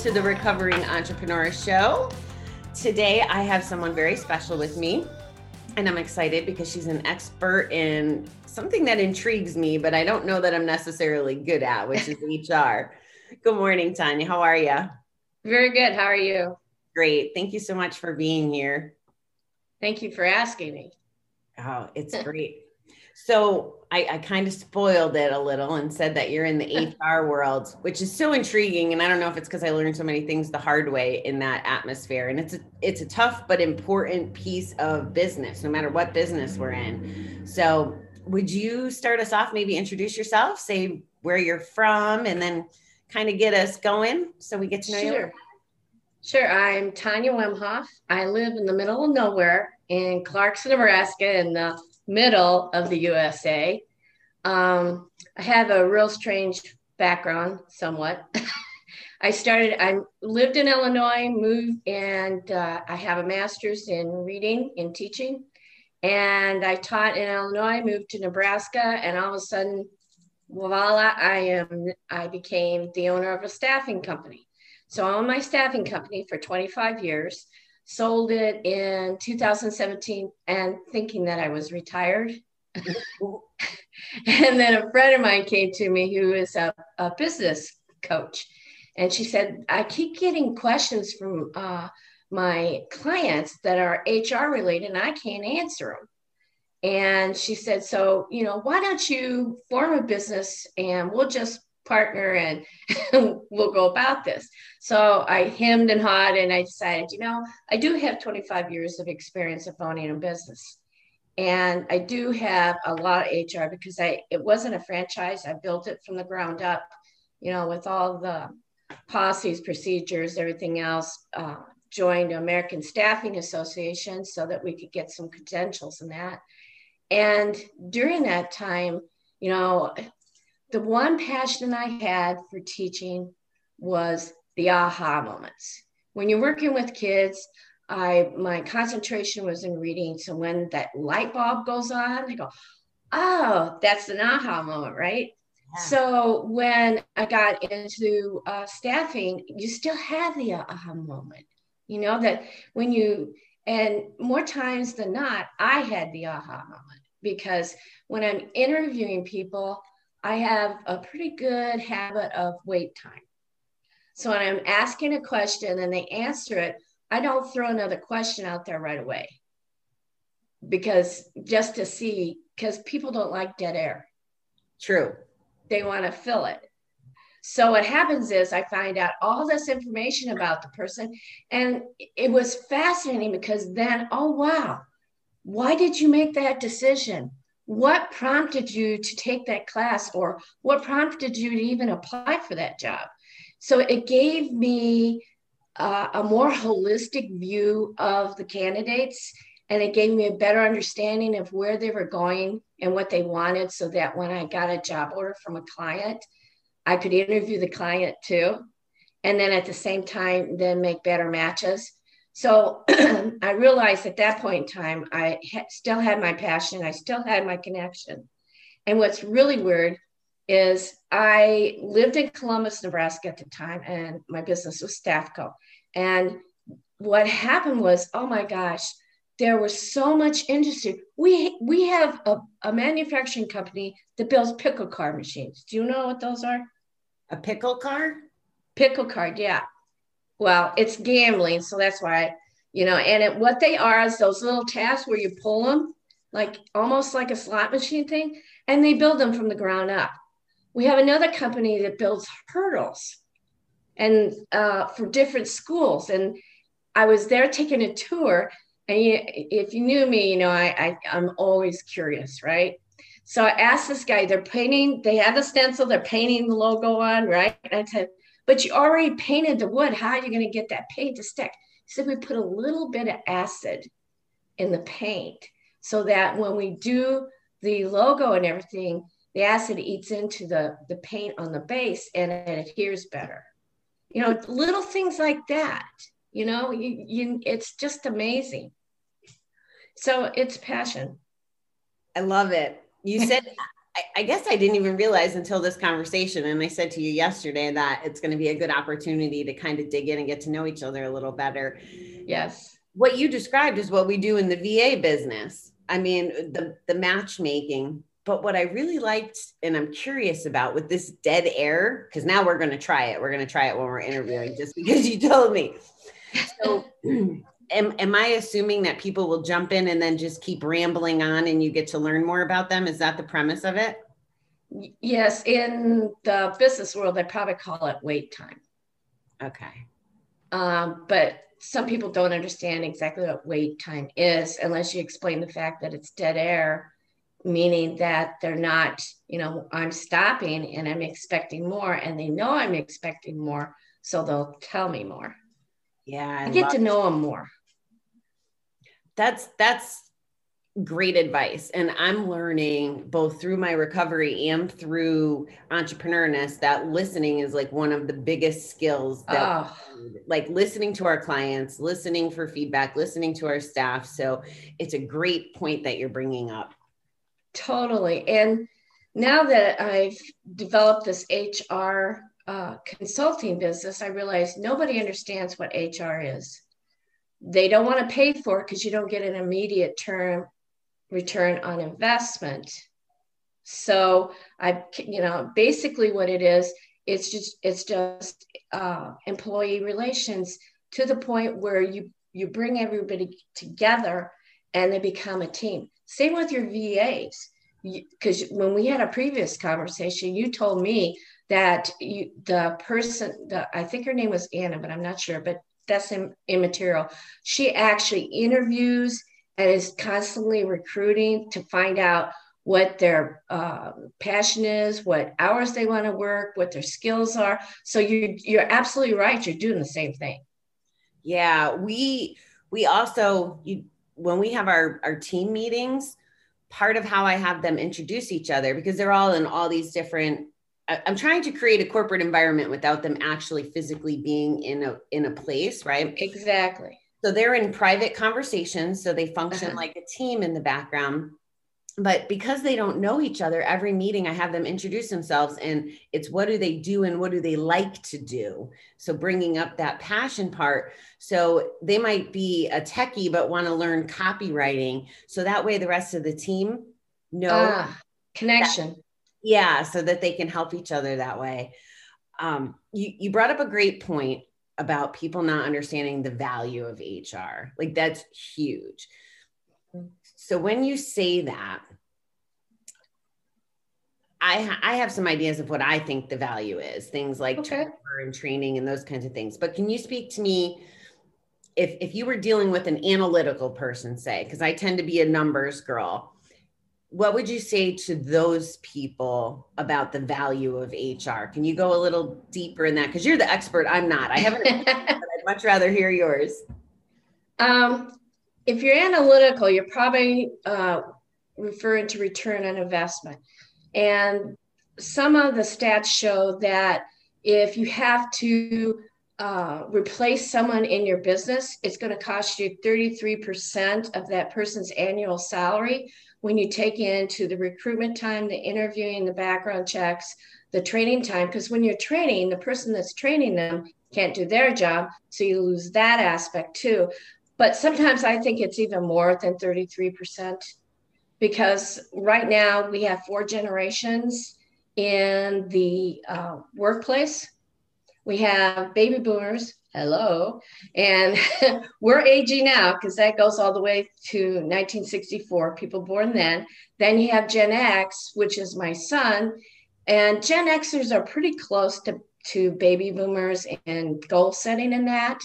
to the Recovering Entrepreneur Show. Today, I have someone very special with me, and I'm excited because she's an expert in something that intrigues me, but I don't know that I'm necessarily good at, which is HR. Good morning, Tonya. How are you? Very good. How are you? Great. Thank you so much for being here. Thank you for asking me. Oh, it's great. So I, I kind of spoiled it a little and said that you're in the HR world, which is so intriguing. And I don't know if it's because I learned so many things the hard way in that atmosphere. And it's a it's a tough but important piece of business, no matter what business we're in. So would you start us off? Maybe introduce yourself, say where you're from, and then kind of get us going so we get to know you. Sure. Sure. I'm Tonya Wemhoff. I live in the middle of nowhere in Clarkson, Nebraska, in the middle of the USA. Um, I have a real strange background, somewhat. I started, I lived in Illinois, moved, and uh, I have a master's in reading and teaching. And I taught in Illinois, moved to Nebraska, and all of a sudden, voila, I am, I became the owner of a staffing company. So I owned my staffing company for 25 years, sold it in 2017 and thinking that I was retired. and then a friend of mine came to me who is a, a business coach. And she said, I keep getting questions from uh, my clients that are HR related and I can't answer them. And she said, So, you know, why don't you form a business and we'll just partner and we'll go about this. So I hemmed and hawed and I decided, you know, I do have 25 years of experience of owning a business. And I do have a lot of HR because I it wasn't a franchise. I built it from the ground up, you know, with all the policies, procedures, everything else. Uh, joined American Staffing Association so that we could get some credentials in that. And during that time, you know, the one passion I had for teaching was the aha moments. When you're working with kids, I my concentration was in reading. So when that light bulb goes on, they go, "Oh, that's an aha moment, right?" Yeah. So when I got into uh, staffing, you still have the aha moment. You know that when you and more times than not, I had the aha moment because when I'm interviewing people, I have a pretty good habit of wait time. So when I'm asking a question and they answer it, I don't throw another question out there right away because just to see, because people don't like dead air. True. They want to fill it. So what happens is I find out all this information about the person. And it was fascinating because then, oh, wow, why did you make that decision? What prompted you to take that class or what prompted you to even apply for that job? So it gave me uh, a more holistic view of the candidates and it gave me a better understanding of where they were going and what they wanted so that when i got a job order from a client i could interview the client too and then at the same time then make better matches so I realized at that point in time, I ha- still had my passion, I still had my connection. And what's really weird is I lived in Columbus, Nebraska at the time, and my business was Staffco. And what happened was, oh my gosh, there was so much industry. We we have a, a manufacturing company that builds pickle car machines. Do you know what those are? A pickle car? Pickle card, yeah. Well, it's gambling, so that's why, you know, and it, what they are is those little tabs where you pull them, like almost like a slot machine thing, and they build them from the ground up. We have another company that builds hurdles and uh, for different schools. And I was there taking a tour. And you, if you knew me, you know, I, I, I'm always curious, right? So I asked this guy, they're painting, they have the stencil, they're painting the logo on, right? And I said, but you already painted the wood. How are you going to get that paint to stick? He said, we put a little bit of acid in the paint. so that when we do the logo and everything, the acid eats into the, the paint on the base and it adheres better. You know, little things like that, you know, you, you, it's just amazing. So it's passion. I love it. You said, I, guess I didn't even realize until this conversation. And I said to you yesterday that it's going to be a good opportunity to kind of dig in and get to know each other a little better. Yes. What you described is what we do in the VA business. I mean, the, the matchmaking. But what I really liked and I'm curious about with this dead air, because now we're going to try it. We're going to try it when we're interviewing just because you told me. So am, am I assuming that people will jump in and then just keep rambling on and you get to learn more about them? Is that the premise of it? Yes. In the business world, they probably call it wait time. Okay. Um, but some people don't understand exactly what wait time is unless you explain the fact that it's dead air, meaning that they're not, you know, I'm stopping and I'm expecting more, and they know I'm expecting more, so they'll tell me more. Yeah. I, I get to know them more. That's that's great advice and i'm learning both through my recovery and through entrepreneurness that listening is like one of the biggest skills that Oh, like listening to our clients listening for feedback listening to our staff so it's a great point that you're bringing up totally. And now that I've developed this HR uh, consulting business, I realize nobody understands what HR is. They don't want to pay for it because you don't get an immediate term return on investment. So I, you know, basically what it is, it's just it's just uh, employee relations to the point where you you bring everybody together and they become a team. Same with your VAs because when we had a previous conversation, you told me that you, the person, the, I think her name was Anna, but I'm not sure, but that's Im- immaterial. She actually interviews and is constantly recruiting to find out what their uh, passion is, what hours they want to work, what their skills are. So you, you're absolutely right. You're doing the same thing. yeah we we also you when we have our our team meetings part of how i have them introduce each other because they're all in all these different i'm trying to create a corporate environment without them actually physically being in a in a place right Exactly. so they're in private conversations so they function Uh-huh. like a team in the background but because they don't know each other every meeting i have them introduce themselves and it's what do they do and what do they like to do so bringing up that passion part so they might be a techie but want to learn copywriting so that way the rest of the team know Ah, connection. Yeah so that they can help each other that way um, you, you brought up a great point about people not understanding the value of hr like that's huge so when you say that I, I have some ideas of what I think the value is, things like Okay. and training and those kinds of things. But can you speak to me if if you were dealing with an analytical person, say, because I tend to be a numbers girl, what would you say to those people about the value of HR? Can you go a little deeper in that? Because you're the expert. I'm not. I haven't, but I'd much rather hear yours. Um, if you're analytical, you're probably uh, referring to return on investment. And some of the stats show that if you have to uh, replace someone in your business, it's going to cost you 33% of that person's annual salary when you take into the recruitment time, the interviewing, the background checks, the training time. Because when you're training, the person that's training them can't do their job. So you lose that aspect too but sometimes I think it's even more than 33% because right now we have four generations in the uh, workplace. We have baby boomers, hello, and we're aging out because that goes all the way to 1964, people born then. Then you have Gen X, which is my son, and Gen Xers are pretty close to, to baby boomers and goal setting in that.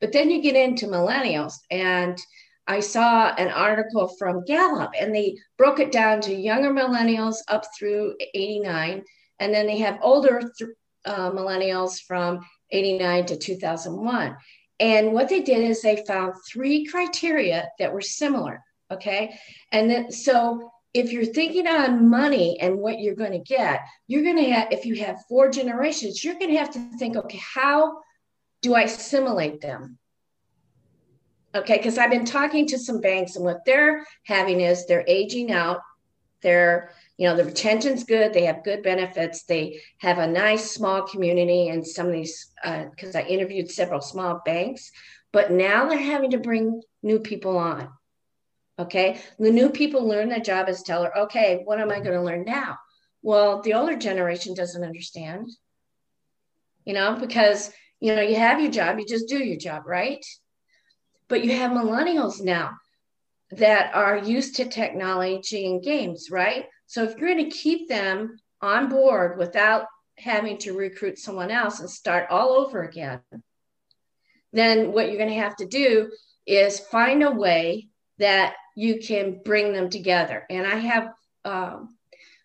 But then you get into millennials, and I saw an article from Gallup, and they broke it down to younger millennials up through 89, and then they have older th- uh, millennials from 89 to 2001. And what they did is they found three criteria that were similar Okay. And then, so if you're thinking on money and what you're going to get, you're going to have, if you have four generations, you're going to have to think, okay, how do I assimilate them? Okay. Because I've been talking to some banks and what they're having is they're aging out. They're, you know, the retention's good. They have good benefits. They have a nice small community and some of these, because uh, I interviewed several small banks, but now they're having to bring new people on. Okay. The new people learn their job as teller. Okay. What am I going to learn now? Well, the older generation doesn't understand, you know, because, you know, you have your job, you just do your job, right? But you have millennials now that are used to technology and games, right? So if you're going to keep them on board without having to recruit someone else and start all over again, then what you're going to have to do is find a way that you can bring them together. And I have um,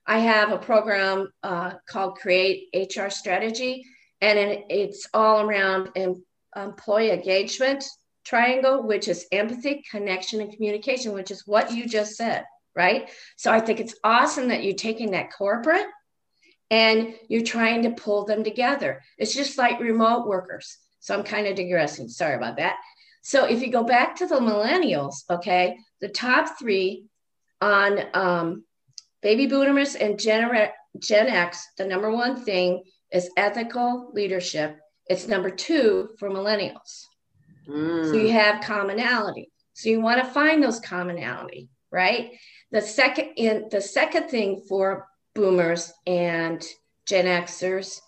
I have a program uh, called Create HR Strategy, and it's all around em- employee engagement triangle, which is empathy, connection, and communication, which is what you just said, right? So I think it's awesome that you're taking that corporate and you're trying to pull them together. It's just like remote workers. So I'm kind of digressing. Sorry about that. So if you go back to the millennials, okay, the top three on um, baby boomers and Gen, Gen X, the number one thing is ethical leadership. It's number two for millennials. Mm. So you have commonality. So you want to find those commonality, right? The second in the second thing for boomers and Gen Xers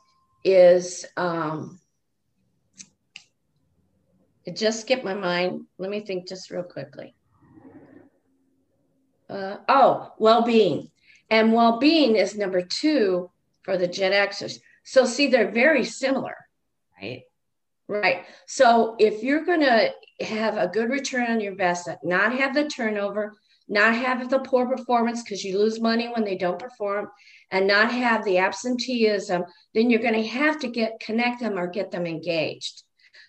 is um, it just skipped my mind. Let me think just real quickly. Uh, oh, well-being, and well-being is number two for the Gen Xers. So see, they're very similar, right? Right. So if you're going to have a good return on your investment, not have the turnover, not have the poor performance because you lose money when they don't perform, and not have the absenteeism, then you're going to have to get connect them or get them engaged.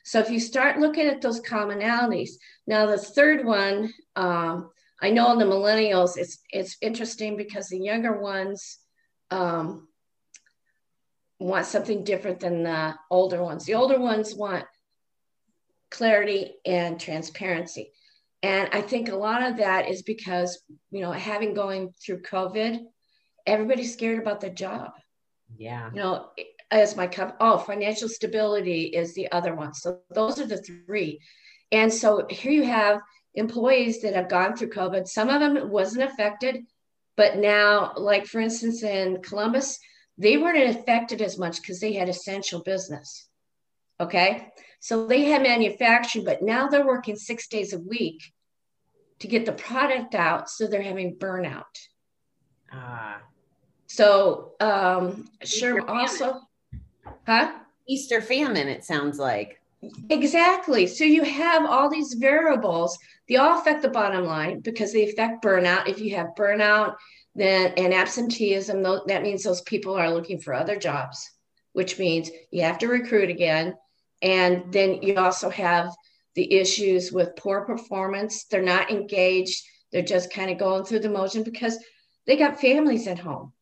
So if you start looking at those commonalities, now the third one, um, I know in the millennials, it's it's interesting because the younger ones um, want something different than the older ones. The older ones want clarity and transparency. And I think a lot of that is because, you know, having going through COVID, everybody's scared about their job. Yeah. You know, as my cup, oh, financial stability is the other one. So those are the three. And so here you have employees that have gone through COVID. Some of them wasn't affected, but now, like for instance, in Columbus, they weren't affected as much because they had essential business. Okay. So they had manufacturing, but now they're working six days a week to get the product out. So they're having burnout. Ah. Uh, so, um, sure. Also, huh? Easter famine, it sounds like. Exactly. So you have all these variables. They all affect the bottom line because they affect burnout. If you have burnout, then and absenteeism that means those people are looking for other jobs which means you have to recruit again and then you also have the issues with poor performance. They're not engaged. They're just kind of going through the motion because they got families at home.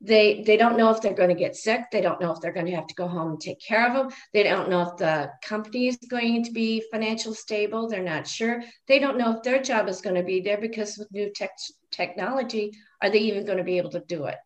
They they don't know if they're going to get sick. They don't know if they're going to have to go home and take care of them they don't know if the company is going to be financial stable. They're not sure. They don't know if their job is going to be there because with new tech technology are they even going to be able to do it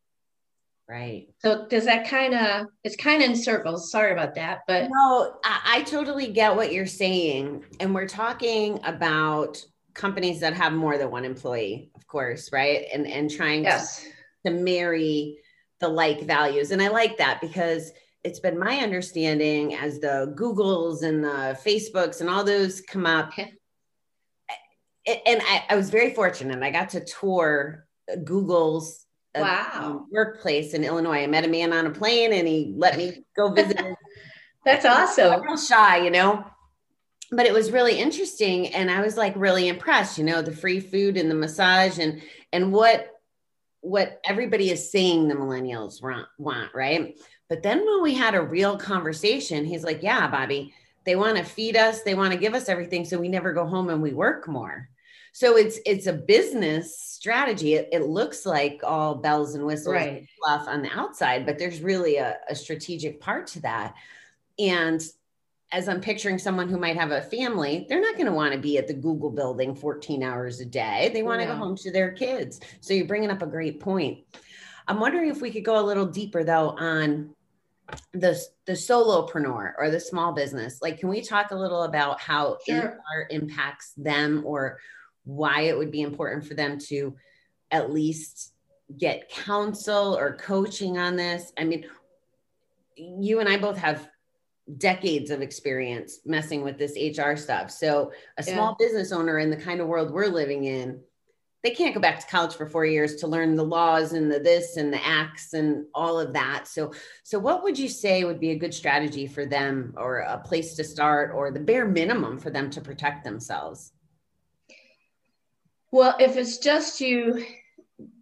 right so does that kind of it's kind of in circles sorry about that but no I, I totally get what you're saying and we're talking about companies that have more than one employee of course right and and trying yes. to to marry the like values. And I like that because it's been my understanding as the Googles and the Facebooks and all those come up. and I, I, was very fortunate. I got to tour Google's uh, wow. workplace in Illinois. I met a man on a plane and he let me go visit. That's awesome. real shy, you know. But it was really interesting, and I was like really impressed. You know, the free food and the massage, and and what what everybody is saying the millennials want, want right? But then when we had a real conversation, he's like, Yeah, Bobby, they want to feed us, they want to give us everything. So we never go home and we work more. So it's it's a business strategy. It, it looks like all bells and whistles Right. and fluff on the outside, but there's really a, a strategic part to that. And as I'm picturing someone who might have a family, they're not going to want to be at the Google building 14 hours a day. They want to go home to their kids. So you're bringing up a great point. I'm wondering if we could go a little deeper though on the the solopreneur or the small business. Like, can we talk a little about how Sure. Impacts them or why it would be important for them to at least get counsel or coaching on this? I mean, you and I both have decades of experience messing with this HR stuff. So a Yeah. small business owner in the kind of world we're living in, they can't go back to college for four years to learn the laws and the this and the acts and all of that. So, so what would you say would be a good strategy for them or a place to start or the bare minimum for them to protect themselves? Well, if it's just you,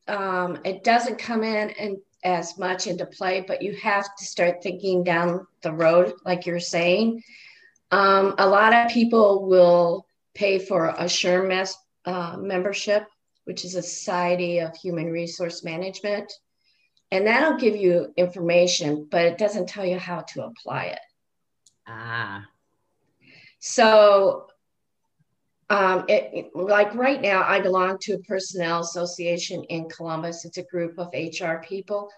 um, it doesn't come in and as much into play, but you have to start thinking down the road, like you're saying. Um, a lot of people will pay for a SHRM uh, membership, which is a Society of Human Resource Management. And that'll give you information, but it doesn't tell you how to apply it. Ah, So, um, it, like right now, I belong to a personnel association in Columbus. It's a group of HR people.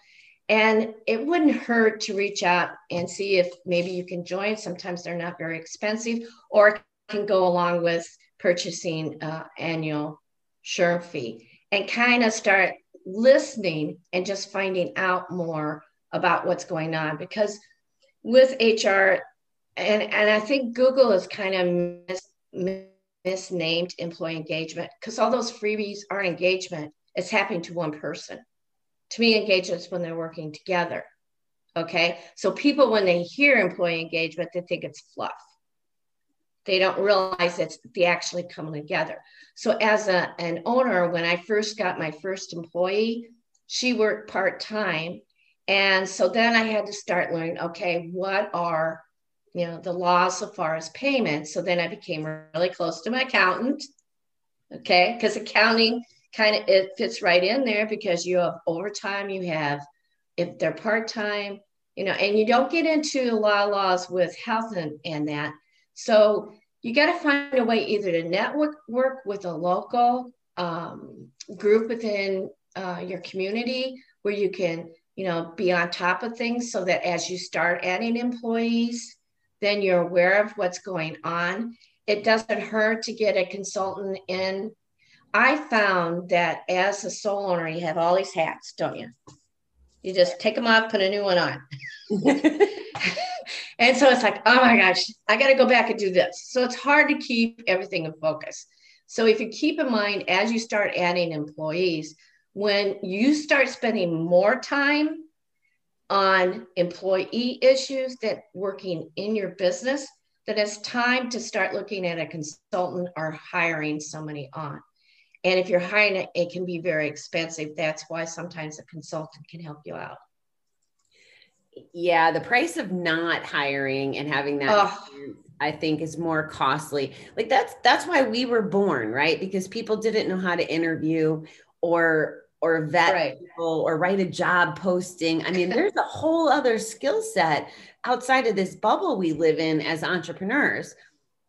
And it wouldn't hurt to reach out and see if maybe you can join. Sometimes they're not very expensive or can go along with purchasing uh, annual SHRM fee and kind of start listening and just finding out more about what's going on. Because with HR, and and I think Google is kind of mis, misnamed employee engagement because all those freebies aren't engagement. It's happening to one person. To me, engagement is when they're working together. Okay, so people when they hear employee engagement, they think it's fluff. They don't realize it's they actually coming together. So as a, an owner, when I first got my first employee, she worked part time, and so then I had to start learning. Okay, what are you know the laws so far as payments. So then i became really close to my accountant okay? Because accounting kind of it fits right in there because you have overtime you have if they're part-time you know and you don't get into a lot of laws with health and, and that. So you got to find a way either to network work with a local um, group within uh, your community where you can you know be on top of things so that as you start adding employees then you're aware of what's going on. It doesn't hurt to get a consultant in. I found that as a sole owner, you have all these hats, don't you? You just take them off, put a new one on. and so it's like, oh my gosh, I got to go back and do this. So it's hard to keep everything in focus. So if you keep in mind as you start adding employees, when you start spending more time on employee issues that working in your business, that it's time to start looking at a consultant or hiring somebody on. And if you're hiring it, it can be very expensive. That's why sometimes a consultant can help you out. yeah, the price of not hiring and having that Oh. I think is more costly. Like that's that's why we were born, right? Because people didn't know how to interview or or vet Right. people or write a job posting. I mean, there's a whole other skill set outside of this bubble we live in as entrepreneurs.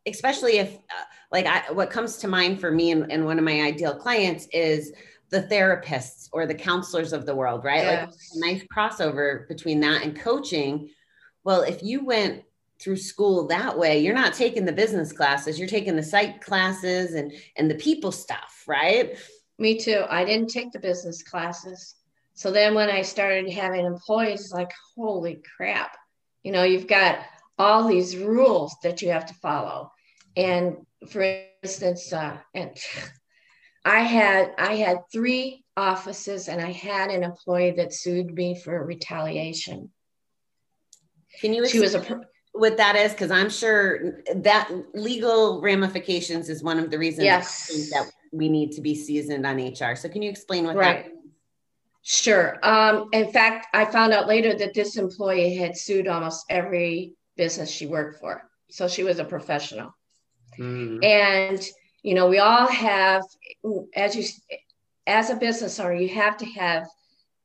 Especially if, uh, like, I, what comes to mind for me and, and one of my ideal clients is the therapists or the counselors of the world, right? Like, a nice crossover between that and coaching. Well, if you went through school that way, you're not taking the business classes, you're taking the psych classes and and the people stuff, right? Me too. I didn't take the business classes. So then when I started having employees, like, holy crap. You know, you've got all these rules that you have to follow. And for instance, uh, and I had I had three offices and I had an employee that sued me for retaliation. Can you She was a explain what that is? Because I'm sure that legal ramifications is one of the reasons Yes. that we need to be seasoned on HR. So can you explain what Right. that means? Sure. Um, in fact, I found out later that this employee had sued almost every business she worked for. So she was a professional. Hmm. And you know, we all have, as you, as a business owner, you have to have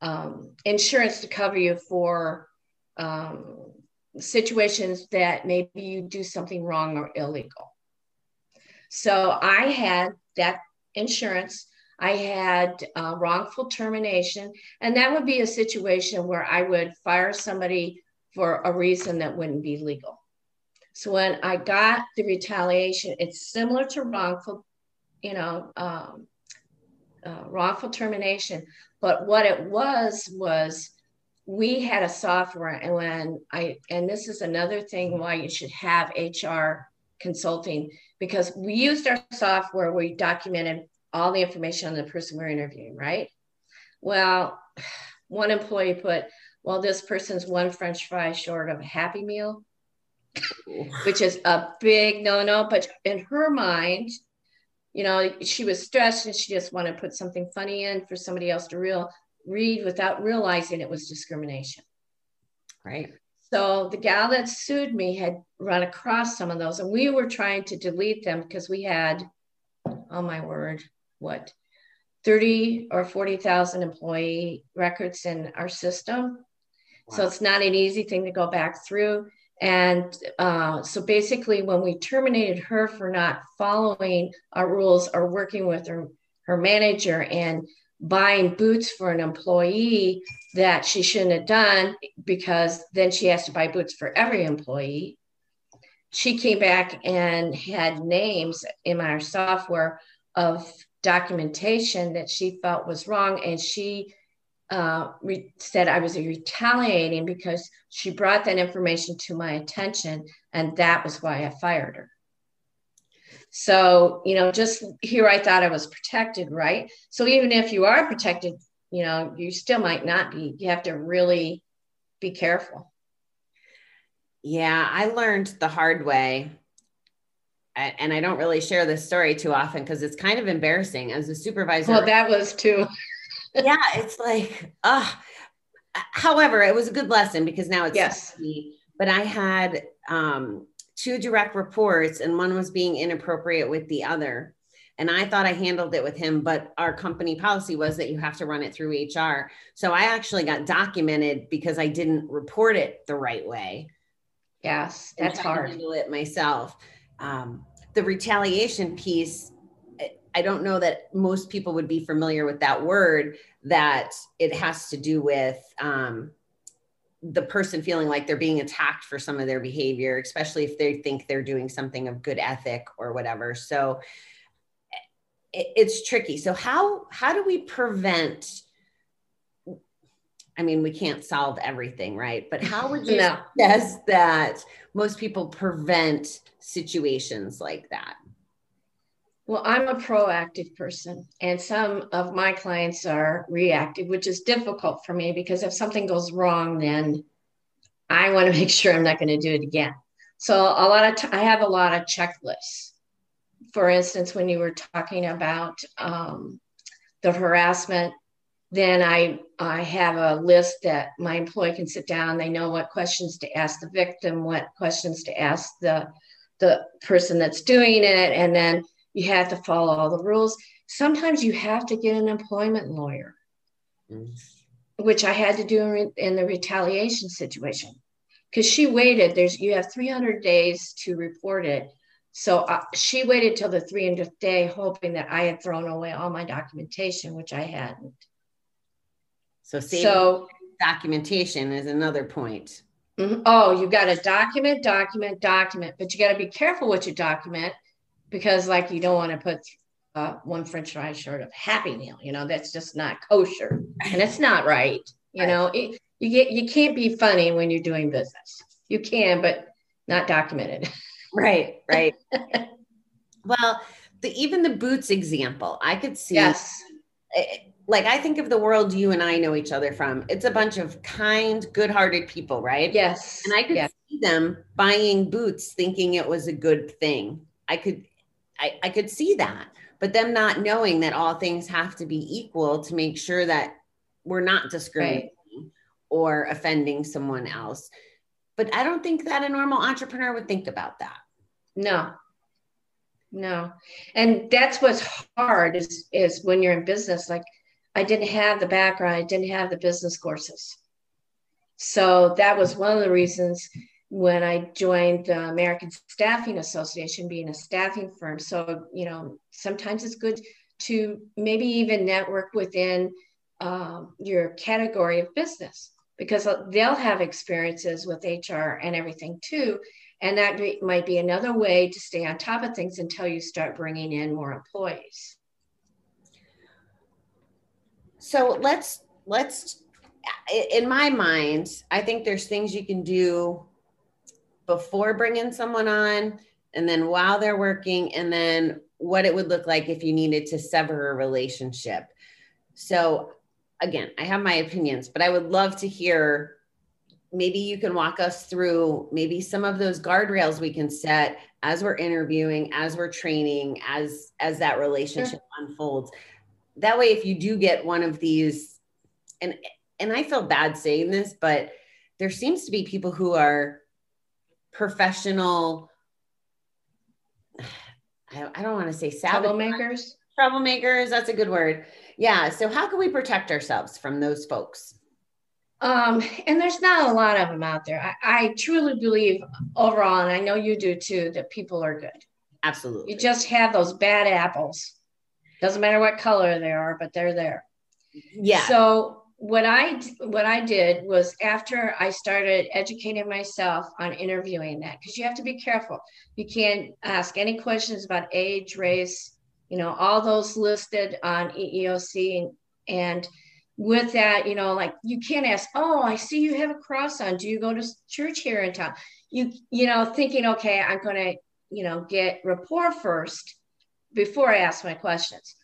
um, insurance to cover you for um, situations that maybe you do something wrong or illegal. So I had that insurance. I had uh, wrongful termination, and that would be a situation where I would fire somebody for a reason that wouldn't be legal. So when I got the retaliation, it's similar to wrongful, you know, um, uh, wrongful termination. But what it was was we had a software, and when I and this is another thing why you should have HR consulting because we used our software. We documented all the information on the person we're interviewing, right? Well, one employee put, well, this person's one French fry short of a Happy Meal, which is a big no no. But in her mind, you know, she was stressed and she just wanted to put something funny in for somebody else to real read without realizing it was discrimination. Right. So the gal that sued me had run across some of those, and we were trying to delete them because we had, oh my word, what, 30 or 40,000 employee records in our system. Wow. So it's not an easy thing to go back through. And uh, so basically, when we terminated her for not following our rules or working with her, her manager and buying boots for an employee that she shouldn't have done because then she has to buy boots for every employee. She came back and had names in our software of documentation that she felt was wrong. And she uh, re- said I was retaliating because she brought that information to my attention. And that was why I fired her. So, you know, just here I thought I was protected, right? So even if you are protected, you know, you still might not be. You have to really be careful. Yeah, I learned the hard way. And I don't really share this story too often because it's kind of embarrassing as a supervisor. Well, that was too. yeah, it's like, uh, however, it was a good lesson because now it's yes. Me. But I had um, two direct reports and one was being inappropriate with the other. And I thought I handled it with him, but our company policy was that you have to run it through HR. So I actually got documented because I didn't report it the right way. Yes, that's hard. handle it myself. Um, the retaliation piece, I don't know that most people would be familiar with that word. That it has to do with um, the person feeling like they're being attacked for some of their behavior, especially if they think they're doing something of good ethic or whatever. So it, it's tricky. So how how do we prevent? I mean, we can't solve everything, right? But how would you no. suggest that most people prevent situations like that? Well, I'm a proactive person, and some of my clients are reactive, which is difficult for me because if something goes wrong, then I want to make sure I'm not going to do it again. So a lot of t- I have a lot of checklists. For instance, when you were talking about um, the harassment, then I I have a list that my employee can sit down. They know what questions to ask the victim, what questions to ask the the person that's doing it, and then you have to follow all the rules. Sometimes you have to get an employment lawyer, mm. which I had to do in, in the retaliation situation because she waited. There's you have 300 days to report it. So uh, she waited till the 300th day, hoping that I had thrown away all my documentation, which I hadn't. So, so documentation is another point. Mm-hmm. Oh, you got to document, document, document, but you got to be careful what you document because like you don't want to put uh, one french fry short of happy meal you know that's just not kosher and it's not right you know? It, you get you can't be funny when you're doing business. You can but not documented. Right right. Well the even the boots example i could see yes. it, like I think of the world you and I know each other from, it's a bunch of kind, good-hearted people, right? Yes. And I could yes. see them buying boots thinking it was a good thing. I could I, I could see that, but them not knowing that all things have to be equal to make sure that we're not discriminating right. or offending someone else. But I don't think that a normal entrepreneur would think about that. No. no and that's what's hard is is when you're in business like i didn't have the background i didn't have the business courses. So that was one of the reasons when i joined the american staffing association being a staffing firm. So you know sometimes it's good to maybe even network within um, your category of business because they'll have experiences with hr and everything too. And that be, might be another way to stay on top of things until you start bringing in more employees. So let's let's in my mind, I think there's things you can do before bringing someone on and then while they're working and then what it would look like if you needed to sever a relationship. So again, I have my opinions, but I would love to hear maybe you can walk us through maybe some of those guardrails we can set as we're interviewing as we're training as as that relationship sure. unfolds that way if you do get one of these and and i feel bad saying this but there seems to be people who are professional i, I don't want to say troublemakers troublemakers that's a good word yeah so how can we protect ourselves from those folks um, and there's not a lot of them out there. I, I, truly believe overall, and I know you do too, that people are good. Absolutely. You just have those bad apples. Doesn't matter what color they are, but they're there. Yeah. So what I what I did was after I started educating myself on interviewing that, because you have to be careful. You can't ask any questions about age, race, you know, all those listed on EEOC and, and with that, you know, like you can't ask, oh, I see you have a cross on. Do you go to church here in town? You, you know, thinking, okay, I'm going to, you know, get rapport first before I ask my questions.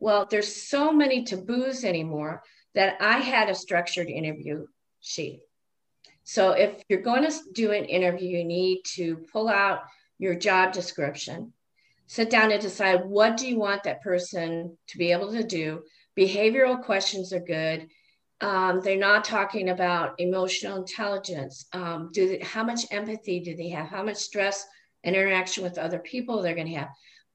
Well, there's so many taboos anymore that I had a structured interview sheet. So if you're going to do an interview, you need to pull out your job description, sit down and decide what do you want that person to be able to do behavioral questions are good. Um, they're not talking about emotional intelligence. Um, do they, how much empathy do they have? How much stress and interaction with other people they're going to have?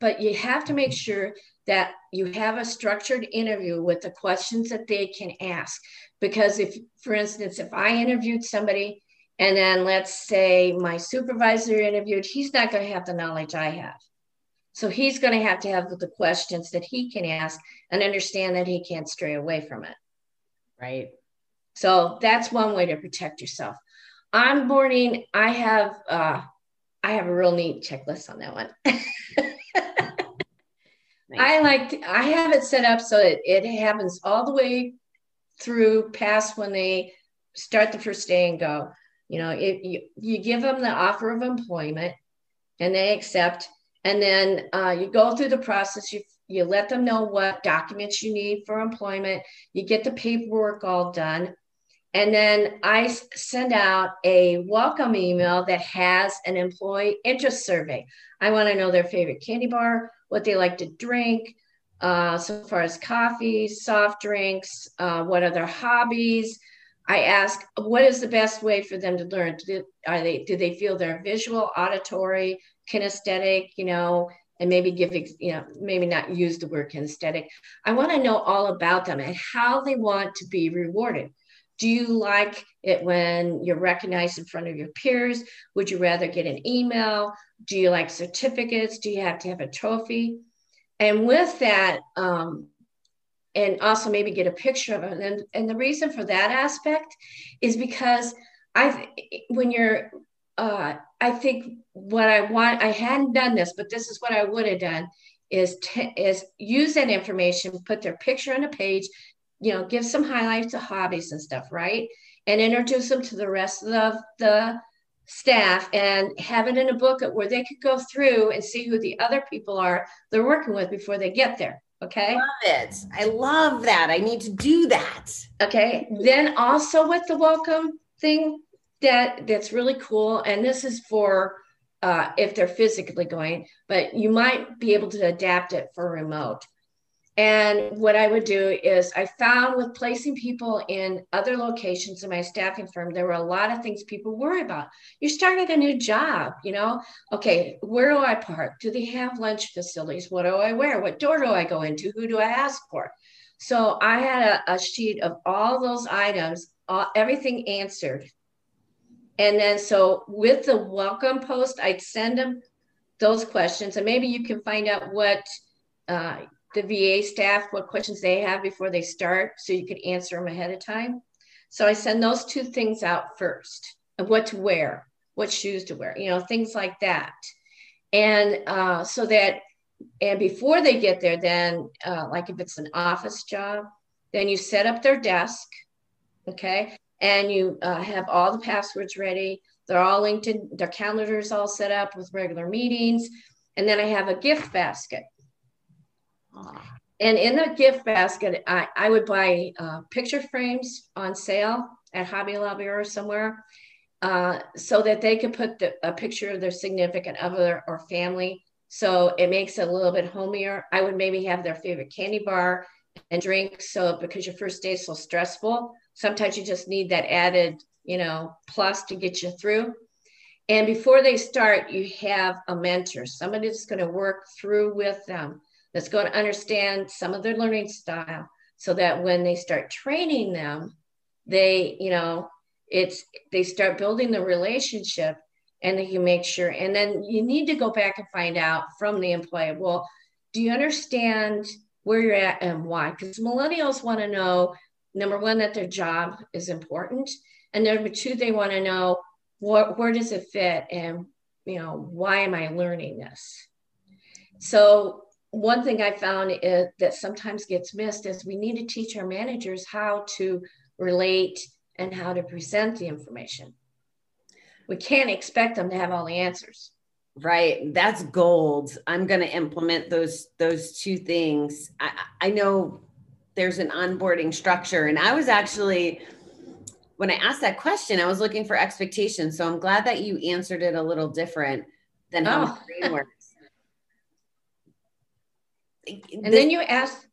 But you have to make sure that you have a structured interview with the questions that they can ask. Because if, for instance, if I interviewed somebody and then let's say my supervisor interviewed, he's not going to have the knowledge I have. So he's going to have to have the questions that he can ask and understand that he can't stray away from it. Right. So that's one way to protect yourself. Onboarding, I have uh, I have a real neat checklist on that one. I like to, I have it set up so that it happens all the way through past when they start the first day and go. You know, if you, you give them the offer of employment and they accept, and then uh, you go through the process. You you let them know what documents you need for employment. You get the paperwork all done. And then I send out a welcome email that has an employee interest survey. I want to know their favorite candy bar, what they like to drink, uh, so far as coffee, soft drinks, uh, what are their hobbies. I ask, what is the best way for them to learn? Do they, are they do they feel they're visual, auditory, kinesthetic, you know, and maybe give, you know, maybe not use the word kinesthetic. I want to know all about them and how they want to be rewarded. Do you like it when you're recognized in front of your peers? Would you rather get an email? Do you like certificates? Do you have to have a trophy? And with that, um, and also maybe get a picture of it. And, and the reason for that aspect is because I, when you're uh, I think what I want, I hadn't done this, but this is what I would have done is, t- is use that information, put their picture on a page, you know, give some highlights of hobbies and stuff, right? And introduce them to the rest of the, staff and have it in a book where they could go through and see who the other people are they're working with before they get there. Okay. Love it. I love that. I need to do that. Okay. Then also with the welcome thing, that that's really cool. And this is for uh, if they're physically going, but you might be able to adapt it for remote. And what I would do is I found with placing people in other locations in my staffing firm, there were a lot of things people worry about. You're starting a new job, you know? Okay, where do I park? Do they have lunch facilities? What do I wear? What door do I go into? Who do I ask for? So I had a, a sheet of all those items, all, everything answered. And then so with the welcome post, I'd send them those questions, and maybe you can find out what uh, the VA staff, what questions they have before they start, so you could answer them ahead of time. So I send those two things out first of what to wear, what shoes to wear, you know, things like that. And uh, so that, and before they get there, then, uh, like if it's an office job, then you set up their desk, okay? And you uh, have all the passwords ready. They're all linked in, their calendars all set up with regular meetings. And then I have a gift basket and in the gift basket, I, I would buy uh, picture frames on sale at Hobby Lobby or somewhere uh, so that they could put the, a picture of their significant other or family. So it makes it a little bit homier. I would maybe have their favorite candy bar and drink. So because your first day is so stressful, sometimes you just need that added, you know, plus to get you through. And before they start, you have a mentor, somebody that's going to work through with them that's going to understand some of their learning style so that when they start training them, they, you know, it's they start building the relationship and they can make sure. And then you need to go back and find out from the employee, well, do you understand where you're at and why? Because millennials want to know number one, that their job is important. And number two, they want to know what, where does it fit and you know why am i learning this so one thing I found is, that sometimes gets missed is we need to teach our managers how to relate and how to present the information. We can't expect them to have all the answers. Right. That's gold. I'm going to implement those those two things. I, I know there's an onboarding structure and I was actually when I asked that question, I was looking for expectations. So I'm glad that you answered it a little different than how oh. my brain works and then you ask,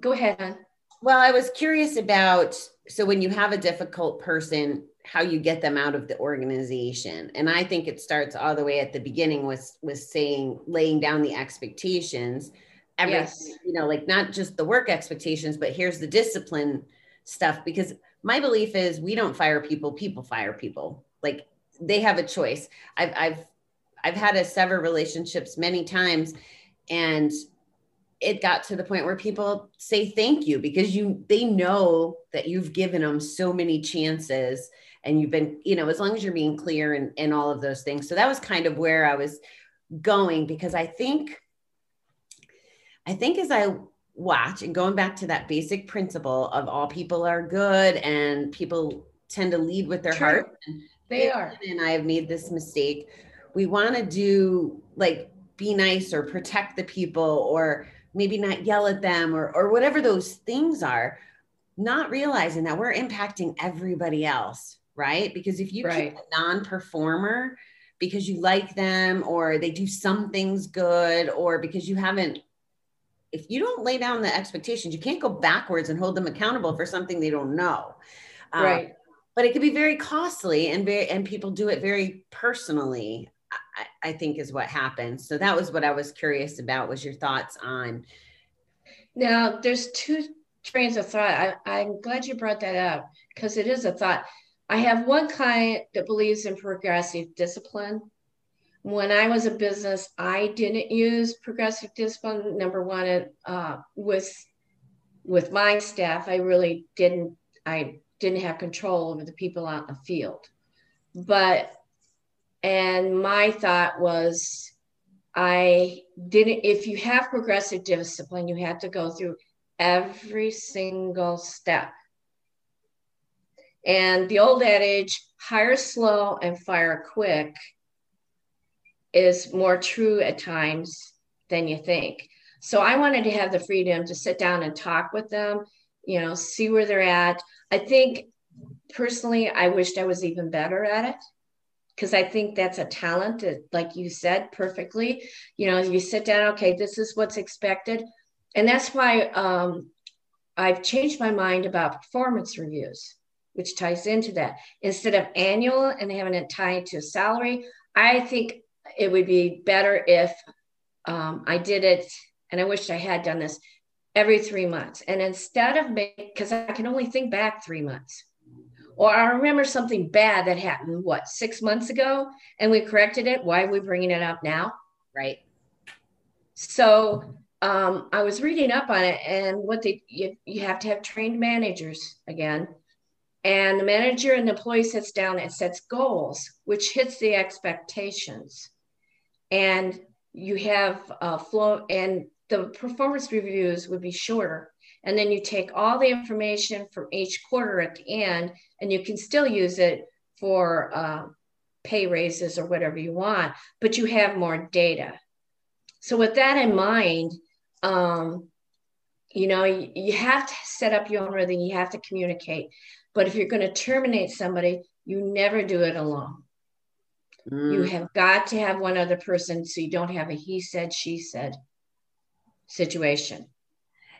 go ahead. Well, I was curious about so when you have a difficult person, how you get them out of the organization. And I think it starts all the way at the beginning with with saying laying down the expectations. Everything, yes. you know, like not just the work expectations, but here's the discipline stuff. Because my belief is we don't fire people, people fire people. Like they have a choice. I've I've I've had to sever relationships many times and it got to the point where people say thank you because you they know that you've given them so many chances and you've been you know as long as you're being clear and, and all of those things. So that was kind of where i was going because i think i think as i watch and going back to that basic principle of all people are good and people tend to lead with their True. heart. They are. and i have made this mistake. We want to do like be nice or protect the people or maybe not yell at them or or whatever those things are not realizing that we're impacting everybody else right? Because if you right. keep a non-performer because you like them or they do some things good or because you haven't if you don't lay down the expectations you can't go backwards and hold them accountable for something they don't know. Um, right. um, but it could be very costly and very and people do it very personally I, think is what happens. So that was what I was curious about. Was your thoughts on? Now, there's two trains of thought. I, I'm glad you brought that up because it is a thought. I have one client that believes in progressive discipline. When I was a business, I didn't use progressive discipline. Number one, uh, with with my staff, I really didn't. I didn't have control over the people out in the field. But and my thought was, I didn't, if you have progressive discipline, you have to go through every single step. And the old adage, hire slow and fire quick, is more true at times than you think. So I wanted to have the freedom to sit down and talk with them, you know, see where they're at. I think personally, I wished I was even better at it because I think that's a talent, that, like you said perfectly. You know, you sit down, okay, this is what's expected. and that's why um, I've changed my mind about performance reviews, which ties into that. Instead of annual and having it tied to salary, I think it would be better if um, I did it, and I wish I had done this every three months. And instead of because I can only think back three months, or I remember something bad that happened, what, six months ago, and we corrected it. Why are we bringing it up now? Right. So um, I was reading up on it, and what they you, you have to have trained managers again. And the manager and the employee sits down and sets goals, which hits the expectations. And you have a flow, and the performance reviews would be shorter. And then you take all the information from each quarter at the end, and you can still use it for uh, pay raises or whatever you want, but you have more data. So, with that in mind, um, you know, you, you have to set up your own rhythm, you have to communicate. But if you're going to terminate somebody, you never do it alone. Mm. You have got to have one other person so you don't have a he said, she said situation.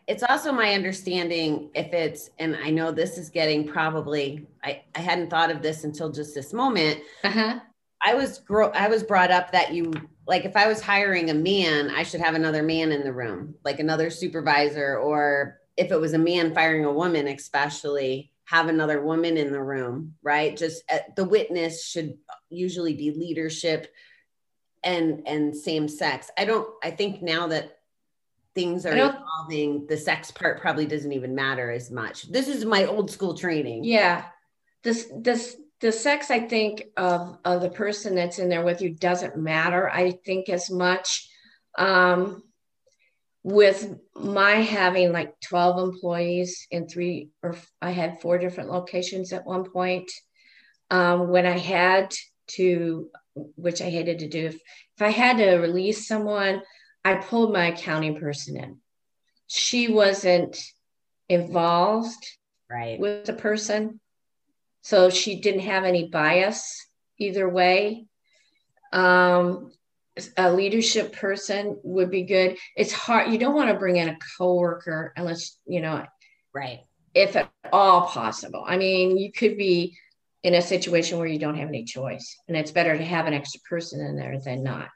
It's also my understanding if it's, and I know this is getting probably, I, I hadn't thought of this until just this moment. Uh-huh. I was grow I was brought up that you like if I was hiring a man, I should have another man in the room, like another supervisor, or if it was a man firing a woman, especially have another woman in the room, right? Just uh, the witness should usually be leadership and and same sex. I don't I think now that things are evolving, the sex part probably doesn't even matter as much. This is my old school training. Yeah. This this the sex I think of of the person that's in there with you doesn't matter. I think as much um with my having like 12 employees in three or I had four different locations at one point. Um, when I had to, which I hated to do, if, if I had to release someone, I pulled my accounting person in. She wasn't involved right. with the person. So she didn't have any bias either way. Um, a leadership person would be good. It's hard. You don't want to bring in a coworker unless, you know, right. If at all possible. I mean, you could be in a situation where you don't have any choice and it's better to have an extra person in there than not.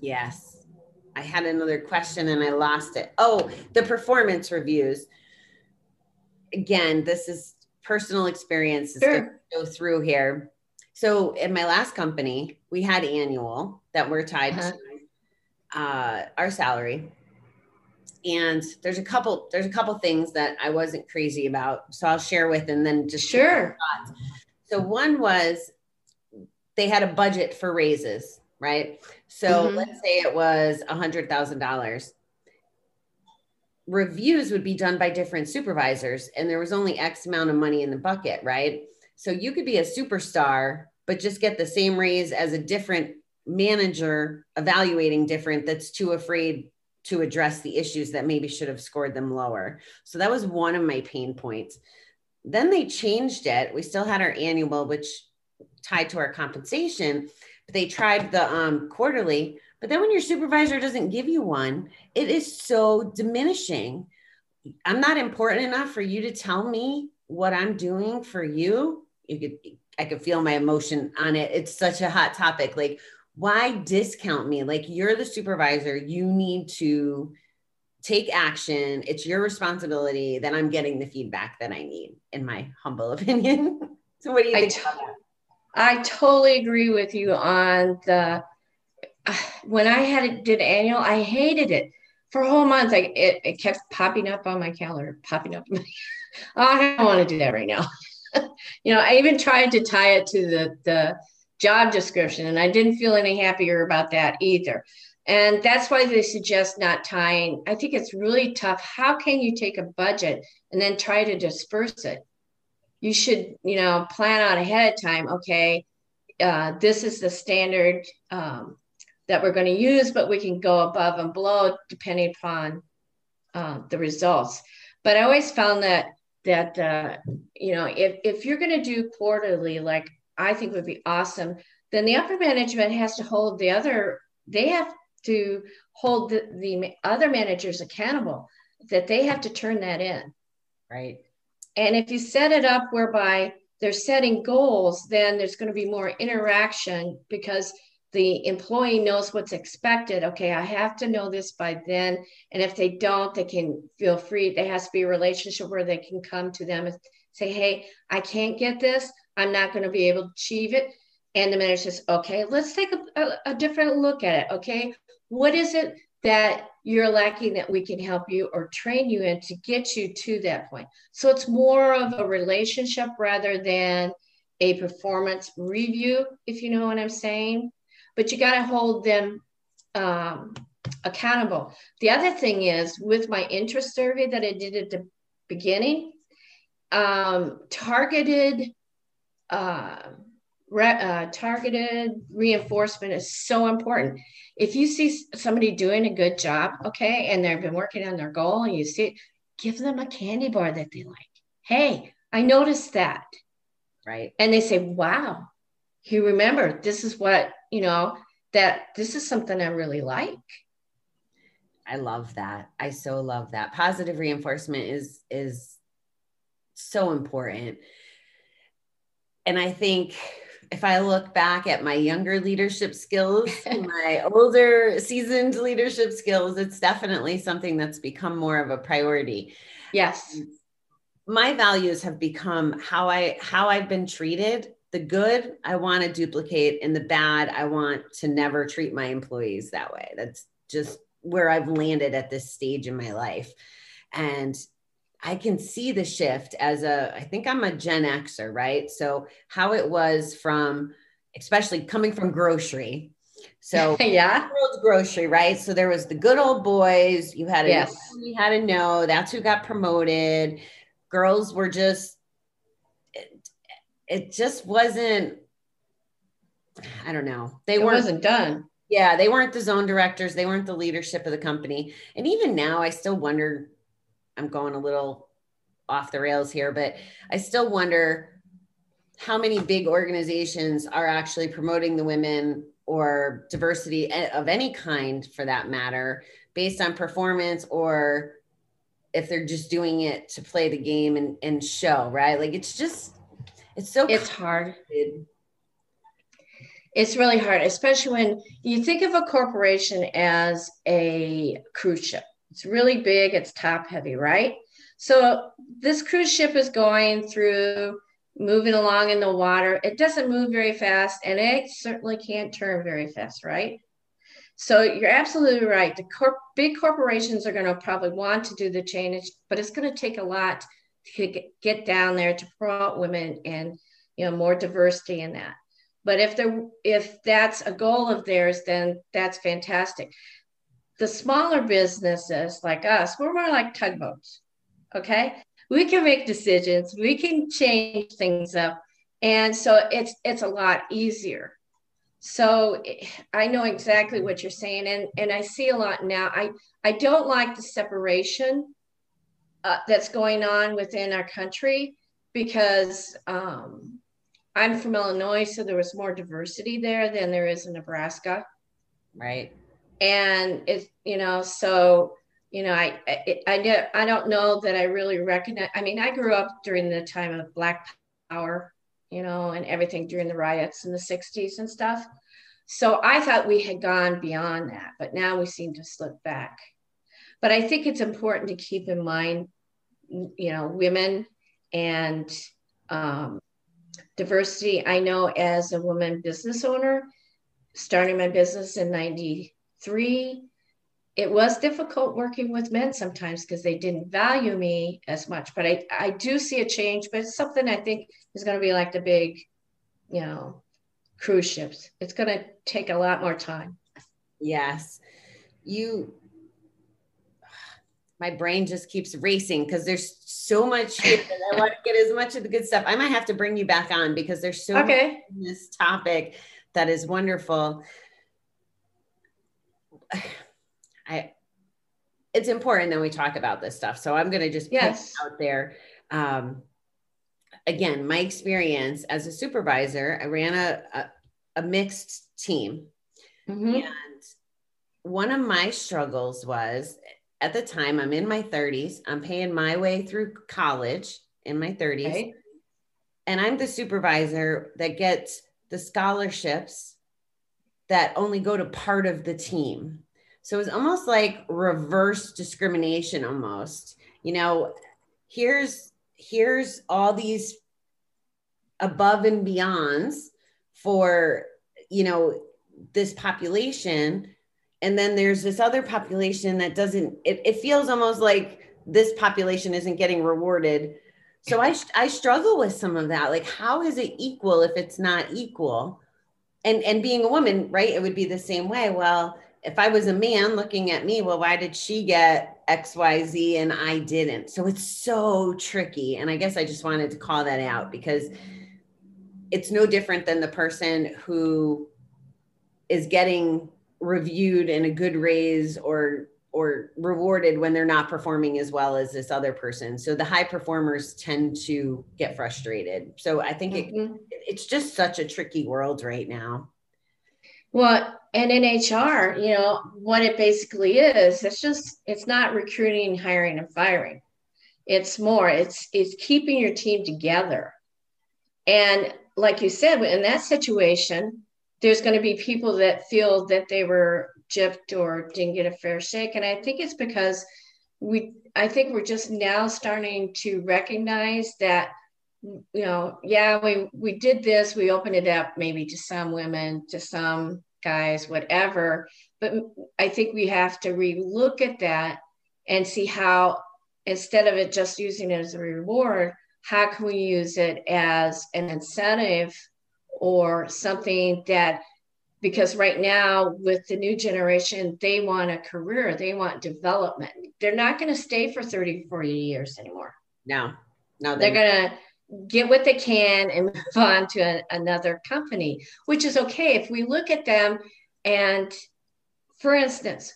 Yes. I had another question and I lost it. Oh, the performance reviews. Again, this is personal experience sure. to go through here. So in my last company, we had annual that were tied uh-huh. to uh, our salary. And there's a couple, there's a couple things that I wasn't crazy about. So I'll share with and then just sure. So one was they had a budget for raises right? So mm-hmm. let's say it was a hundred thousand dollars. Reviews would be done by different supervisors, and there was only X amount of money in the bucket, right? So you could be a superstar, but just get the same raise as a different manager evaluating different that's too afraid to address the issues that maybe should have scored them lower. So that was one of my pain points. Then they changed it. We still had our annual, which tied to our compensation, they tried the um, quarterly, but then when your supervisor doesn't give you one, it is so diminishing. I'm not important enough for you to tell me what I'm doing for you. You could, I could feel my emotion on it. It's such a hot topic. Like, why discount me? Like, you're the supervisor. You need to take action. It's your responsibility. that I'm getting the feedback that I need, in my humble opinion. so, what do you think? I totally agree with you on the when I had it did annual, I hated it for a whole month. Like it, it kept popping up on my calendar, popping up. oh, I don't want to do that right now. you know, I even tried to tie it to the the job description, and I didn't feel any happier about that either. And that's why they suggest not tying. I think it's really tough. How can you take a budget and then try to disperse it? You should, you know, plan out ahead of time. Okay, uh, this is the standard um, that we're going to use, but we can go above and below depending upon uh, the results. But I always found that that uh, you know if if you're going to do quarterly, like I think would be awesome, then the upper management has to hold the other. They have to hold the, the other managers accountable that they have to turn that in. Right. And if you set it up whereby they're setting goals, then there's going to be more interaction because the employee knows what's expected. Okay, I have to know this by then. And if they don't, they can feel free. There has to be a relationship where they can come to them and say, Hey, I can't get this. I'm not going to be able to achieve it. And the manager says, Okay, let's take a, a, a different look at it. Okay, what is it that you're lacking that we can help you or train you in to get you to that point? So it's more of a relationship rather than a performance review, if you know what I'm saying but you got to hold them um, accountable. The other thing is with my interest survey that I did at the beginning, um, targeted uh, re- uh, targeted reinforcement is so important. If you see somebody doing a good job, okay, and they've been working on their goal, and you see, it, give them a candy bar that they like. Hey, I noticed that. Right. And they say, wow, you remember this is what you know that this is something i really like i love that i so love that positive reinforcement is is so important and i think if i look back at my younger leadership skills my older seasoned leadership skills it's definitely something that's become more of a priority yes um, my values have become how i how i've been treated the good I want to duplicate and the bad I want to never treat my employees that way. That's just where I've landed at this stage in my life. And I can see the shift as a, I think I'm a Gen Xer, right? So, how it was from, especially coming from grocery. So, yeah, grocery, right? So, there was the good old boys. You had to, yes. you had to know that's who got promoted. Girls were just it just wasn't I don't know. They it weren't wasn't done. Yeah, they weren't the zone directors, they weren't the leadership of the company. And even now I still wonder I'm going a little off the rails here, but I still wonder how many big organizations are actually promoting the women or diversity of any kind for that matter based on performance or if they're just doing it to play the game and, and show, right? Like it's just it's so it's hard. It's really hard, especially when you think of a corporation as a cruise ship. It's really big, it's top heavy, right? So this cruise ship is going through moving along in the water. It doesn't move very fast and it certainly can't turn very fast, right? So you're absolutely right. The corp- big corporations are going to probably want to do the change, but it's going to take a lot to get down there to promote women and you know more diversity in that but if there if that's a goal of theirs then that's fantastic the smaller businesses like us we're more like tugboats okay we can make decisions we can change things up and so it's it's a lot easier so i know exactly what you're saying and and i see a lot now i i don't like the separation uh, that's going on within our country because um, I'm from Illinois, so there was more diversity there than there is in Nebraska. Right. And it's, you know, so, you know, I, I, I, I don't know that I really recognize, I mean, I grew up during the time of Black Power, you know, and everything during the riots in the 60s and stuff. So I thought we had gone beyond that, but now we seem to slip back. But I think it's important to keep in mind, you know, women and um, diversity. I know as a woman business owner, starting my business in 93, it was difficult working with men sometimes because they didn't value me as much. But I, I do see a change, but it's something I think is going to be like the big, you know, cruise ships. It's going to take a lot more time. Yes. You my brain just keeps racing because there's so much I want to get as much of the good stuff. I might have to bring you back on because there's so okay. much in this topic that is wonderful. I it's important that we talk about this stuff. So I'm gonna just yes. out there. Um, again, my experience as a supervisor, I ran a, a, a mixed team. Mm-hmm. And one of my struggles was at the time I'm in my 30s, I'm paying my way through college in my 30s. Right? And I'm the supervisor that gets the scholarships that only go to part of the team. So it's almost like reverse discrimination almost. You know, here's here's all these above and beyonds for, you know, this population and then there's this other population that doesn't it, it feels almost like this population isn't getting rewarded so I, I struggle with some of that like how is it equal if it's not equal and and being a woman right it would be the same way well if i was a man looking at me well why did she get xyz and i didn't so it's so tricky and i guess i just wanted to call that out because it's no different than the person who is getting reviewed and a good raise or or rewarded when they're not performing as well as this other person. So the high performers tend to get frustrated. So I think Mhm. it, it's just such a tricky world right now. Well, and in HR, you know, what it basically is, it's just it's not recruiting, hiring, and firing. It's more, it's it's keeping your team together. And like you said, in that situation, there's going to be people that feel that they were gypped or didn't get a fair shake. And I think it's because we I think we're just now starting to recognize that you know, yeah, we we did this, we opened it up maybe to some women, to some guys, whatever. But I think we have to relook at that and see how instead of it just using it as a reward, how can we use it as an incentive or something that because right now with the new generation they want a career they want development they're not going to stay for 30 40 years anymore No, no, they're going to get what they can and move on to another company which is okay. If we look at them and for instance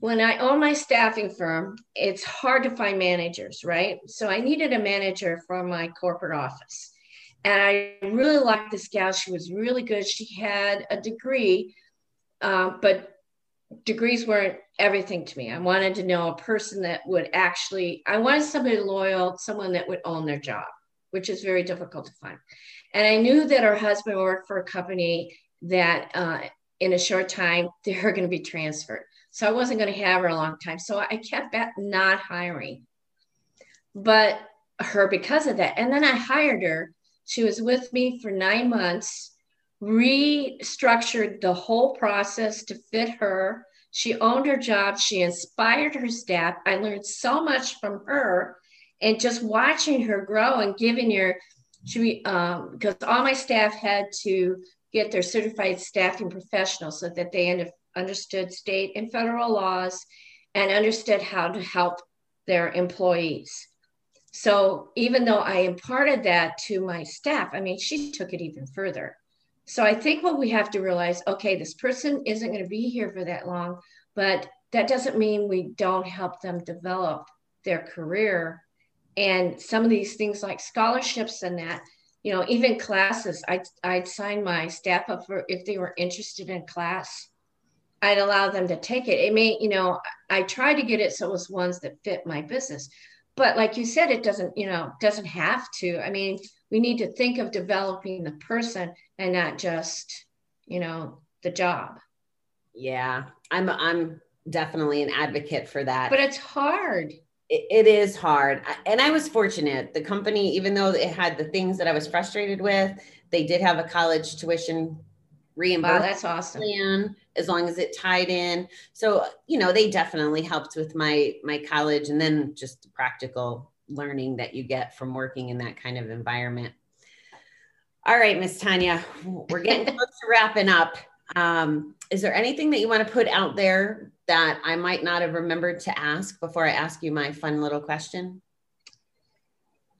when i own my staffing firm it's hard to find managers right? So i needed a manager for my corporate office. And i really liked this gal. She was really good. She had a degree um, but degrees weren't everything to me. I wanted to know a person that would actually i wanted somebody loyal someone that would own their job which is very difficult to find. And I knew that her husband worked for a company that uh, in a short time they're going to be transferred. So I wasn't going to have her a long time. So I kept not hiring, but her because of that. And then I hired her. She was with me for nine months, restructured the whole process to fit her. She owned her job. She inspired her staff. I learned so much from her and just watching her grow and giving her um because all my staff had to get their certified staffing professional so that they under, understood state and federal laws and understood how to help their employees. So even though i imparted that to my staff i mean she took it even further. So i think what we have to realize okay this person isn't going to be here for that long but that doesn't mean we don't help them develop their career and some of these things like scholarships and that you know even classes i'd, I'd sign my staff up for if they were interested in class i'd allow them to take it. It may you know i try to get it so it was ones that fit my business. But like you said it doesn't you know doesn't have to. I mean we need to think of developing the person and not just you know the job. Yeah, I'm I'm definitely an advocate for that. but it's hard it, is hard. And i was fortunate. The company even though it had the things that i was frustrated with they did have a college tuition wow reimbursement that's awesome. plan as long as it tied in. So you know they definitely helped with my my college and then just the practical learning that you get from working in that kind of environment. All right miss tonya we're getting close to wrapping up um, is there anything that you want to put out there that i might not have remembered to ask before i ask you my fun little question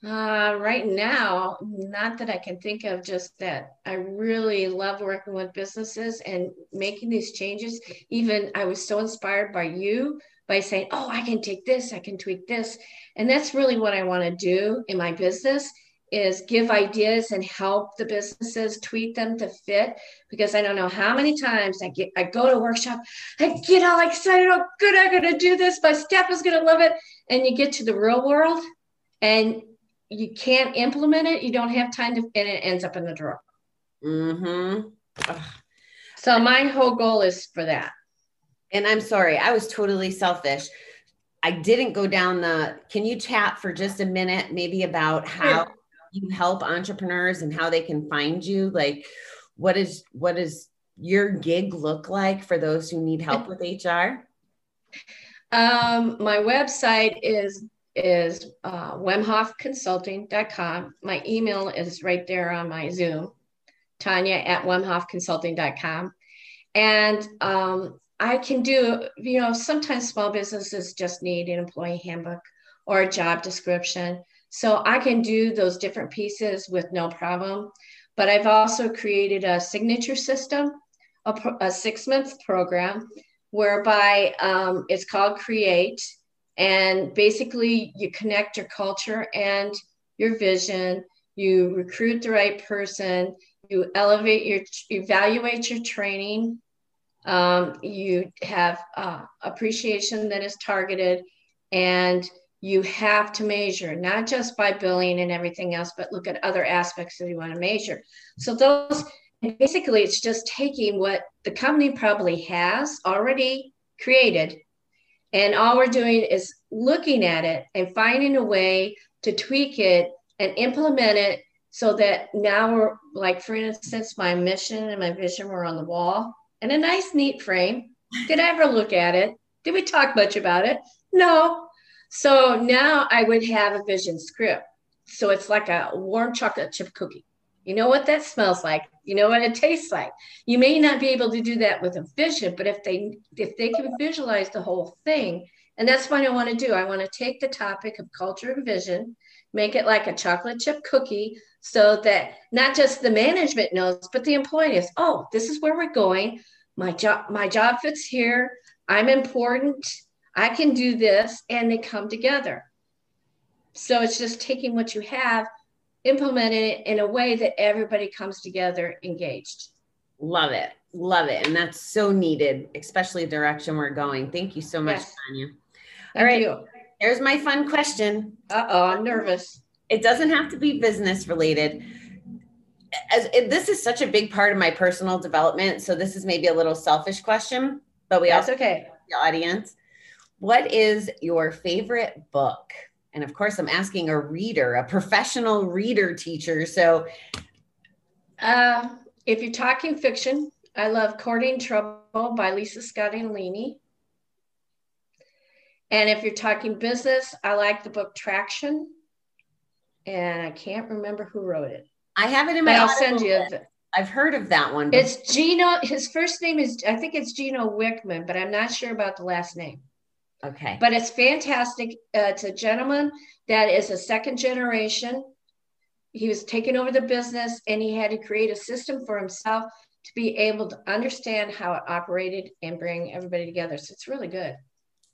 Uh, right now, not that I can think of, just that I really love working with businesses and making these changes. Even I was so inspired by you by saying, Oh, I can take this, I can tweak this. And that's really what I want to do in my business is give ideas and help the businesses tweak them to fit because I don't know how many times I get I go to a workshop, I get all excited, oh good, I'm gonna do this, my staff is gonna love it. And you get to the real world and you can't implement it, you don't have time to and it ends up in the drawer. Mm-hmm. So my whole goal is for that. And I'm sorry, I was totally selfish. I didn't go down the. Can you chat for just a minute, maybe about how. You help entrepreneurs and how they can find you? Like, what is what does your gig look like for those who need help with HR? Um, my website is is uh, wemhoffconsulting.com. My email is right there on my Zoom, Tonya at wemhoffconsulting.com. And um, I can do, you know, sometimes small businesses just need an employee handbook or a job description. So I can do those different pieces with no problem. But I've also created a signature system, a, a six month program whereby um, it's called Create. And basically, you connect your culture and your vision, you recruit the right person, you elevate your, evaluate your training, um, you have uh, appreciation that is targeted, and you have to measure not just by billing and everything else, but look at other aspects that you want to measure. So, those basically, it's just taking what the company probably has already created and all we're doing is looking at it and finding a way to tweak it and implement it so that now we're like, for instance, my mission and my vision were on the wall in a nice, neat frame. Did I ever look at it? Did we talk much about it? No. So now I would have a vision script. So it's like a warm chocolate chip cookie. You know what that smells like. You know what it tastes like. You may not be able to do that with a vision, but if they if they can visualize the whole thing, and that's what I want to do. I want to take the topic of culture and vision, make it like a chocolate chip cookie, so that not just the management knows, but the employees. Oh, this is where we're going. My job my job fits here. I'm important. I can do this, and they come together. So it's just taking what you have implementing it in a way that everybody comes together engaged. Love it. Love it. And that's so needed, especially the direction we're going. Thank you so much, Yes. Tonya. Thank right. you. Here's my fun question. Uh oh, I'm nervous. It doesn't have to be business related. As it, this is such a big part of my personal development, so this is maybe a little selfish question, but we That's also okay. the audience. What is your favorite book? And of course, I'm asking a reader, a professional reader teacher. So, Uh, if you're talking fiction, I love Courting Trouble by Lisa Scottoline. And if you're talking business, I like the book Traction. And I can't remember who wrote it. I have it in my. I'll send you. list. I've heard of that one. but- It's Gino. His first name is, I think it's Gino Wickman, but I'm not sure about the last name. Okay. but it's fantastic. Uh, it's a gentleman that is a second generation. He was taking over the business and he had to create a system for himself to be able to understand how it operated and bring everybody together. So it's really good.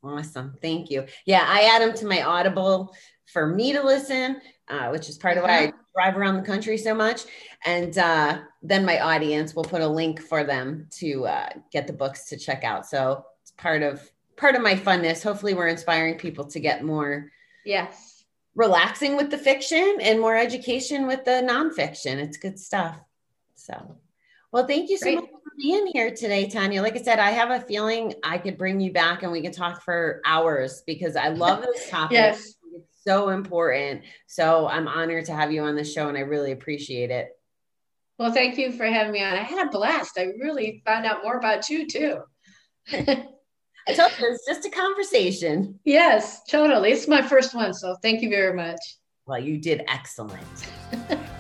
Awesome. Thank you. Yeah, I add them to my Audible for me to listen, uh, which is part of why I drive around the country so much. And uh, then my audience will put a link for them to uh, get the books to check out. So it's part of part of my funness. Hopefully, we're inspiring people to get more Yes. relaxing with the fiction and more education with the nonfiction. It's good stuff. So, well, thank you so Great. much for being here today, Tonya. Like I said, I have a feeling I could bring you back and we could talk for hours because I love this topic. Yes. It's so important. So I'm honored to have you on the show and I really appreciate it. Well, thank you for having me on. I had a blast. I really found out more about you too. I told you it's just a conversation. yes, totally. It's my first one. So thank you very much. Well, you did excellent.